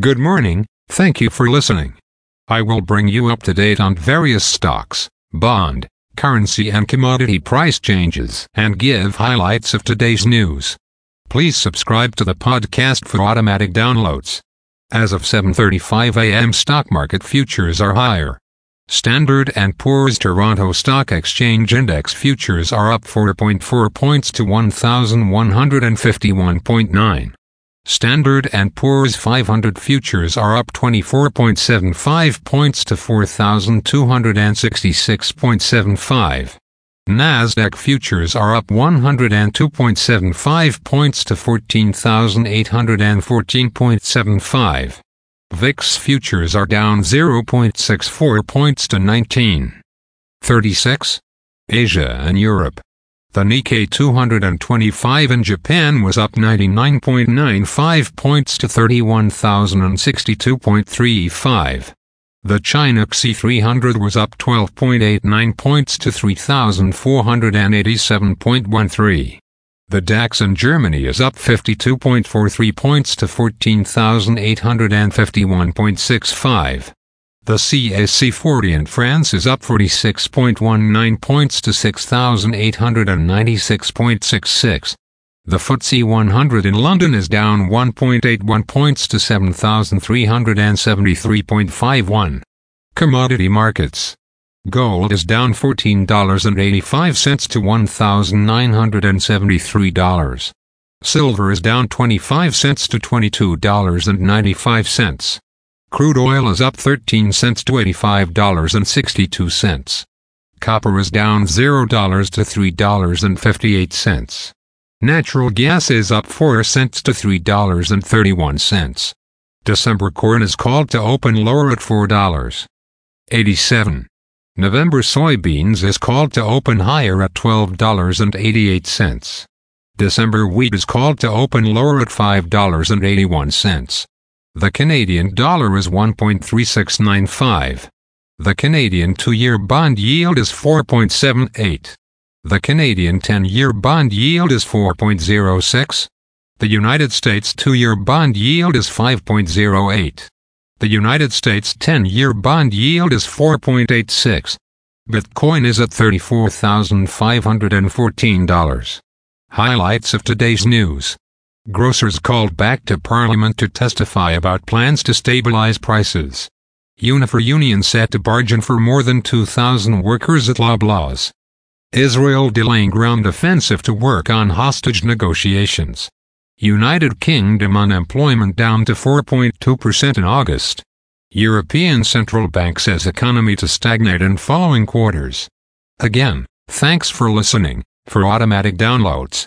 Good morning, thank you for listening. I will bring you up to date on various stocks, bond, currency and commodity price changes and give highlights of today's news. Please subscribe to the podcast for automatic downloads. As of 7:35 a.m. stock market futures are higher. Standard & Poor's Toronto Stock Exchange Index futures are up 4.4 points to 1151.9. Standard & Poor's 500 futures are up 24.75 points to 4266.75. Nasdaq futures are up 102.75 points to 14,814.75. VIX futures are down 0.64 points to 19.36. Asia and Europe. The Nikkei 225 in Japan was up 99.95 points to 31,062.35. The China CSI 300 was up 12.89 points to 3,487.13. The DAX in Germany is up 52.43 points to 14,851.65. The CAC 40 in France is up 46.19 points to 6,896.66. The FTSE 100 in London is down 1.81 points to 7,373.51. Commodity markets. Gold is down $14.85 to $1,973. Silver is down 25 cents to $22.95. Crude oil is up 13 cents to $85.62. Copper is down $0 to $3.58. Natural gas is up 4 cents to $3.31. December corn is called to open lower at $4.87. November soybeans is called to open higher at $12.88. December wheat is called to open lower at $5.81. The Canadian dollar is 1.3695. The Canadian two-year bond yield is 4.78. The Canadian 10-year bond yield is 4.06. The United States two-year bond yield is 5.08. The United States 10-year bond yield is 4.86. Bitcoin is at $34,514. Highlights of today's news. Grocers called back to Parliament to testify about plans to stabilize prices. Unifor Union set to bargain for more than 2,000 workers at Loblaws. Israel delaying ground offensive to work on hostage negotiations. United Kingdom unemployment down to 4.2% in August. European Central Bank says economy to stagnate in following quarters. Again, thanks for listening. For automatic downloads,